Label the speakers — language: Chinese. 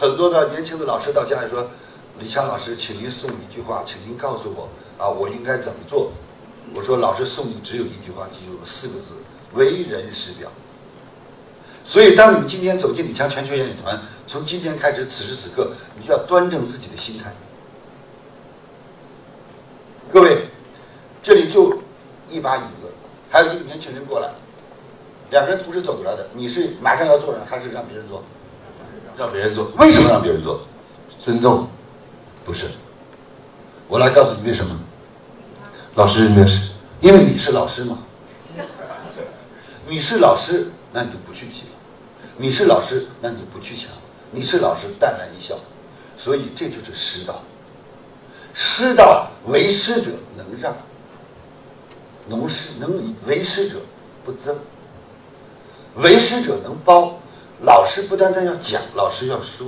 Speaker 1: 很多的年轻的老师到家里说：“李强老师，请您送一句话，请您告诉我啊，我应该怎么做？”我说：“老师送你只有一句话，记住四个字：为人师表。”所以，当你今天走进李强全球演讲团，从今天开始，此时此刻，你就要端正自己的心态。各位，这里就一把椅子，还有一个年轻人过来，两个人同时走过来的，你是马上要坐上，还是让别人坐？
Speaker 2: 让别人做，
Speaker 1: 为什么让别人做？
Speaker 2: 尊重
Speaker 1: 不是，我来告诉你为什么。
Speaker 2: 老师没事，
Speaker 1: 因为你是老师嘛，你是老师，那你就不去挤了；你是老师，那你就不去抢；你是老师，淡然一笑。所以这就是师道。师道为师者能让，能师能为师者不争，为师者能包。老师不单单要讲，老师要说。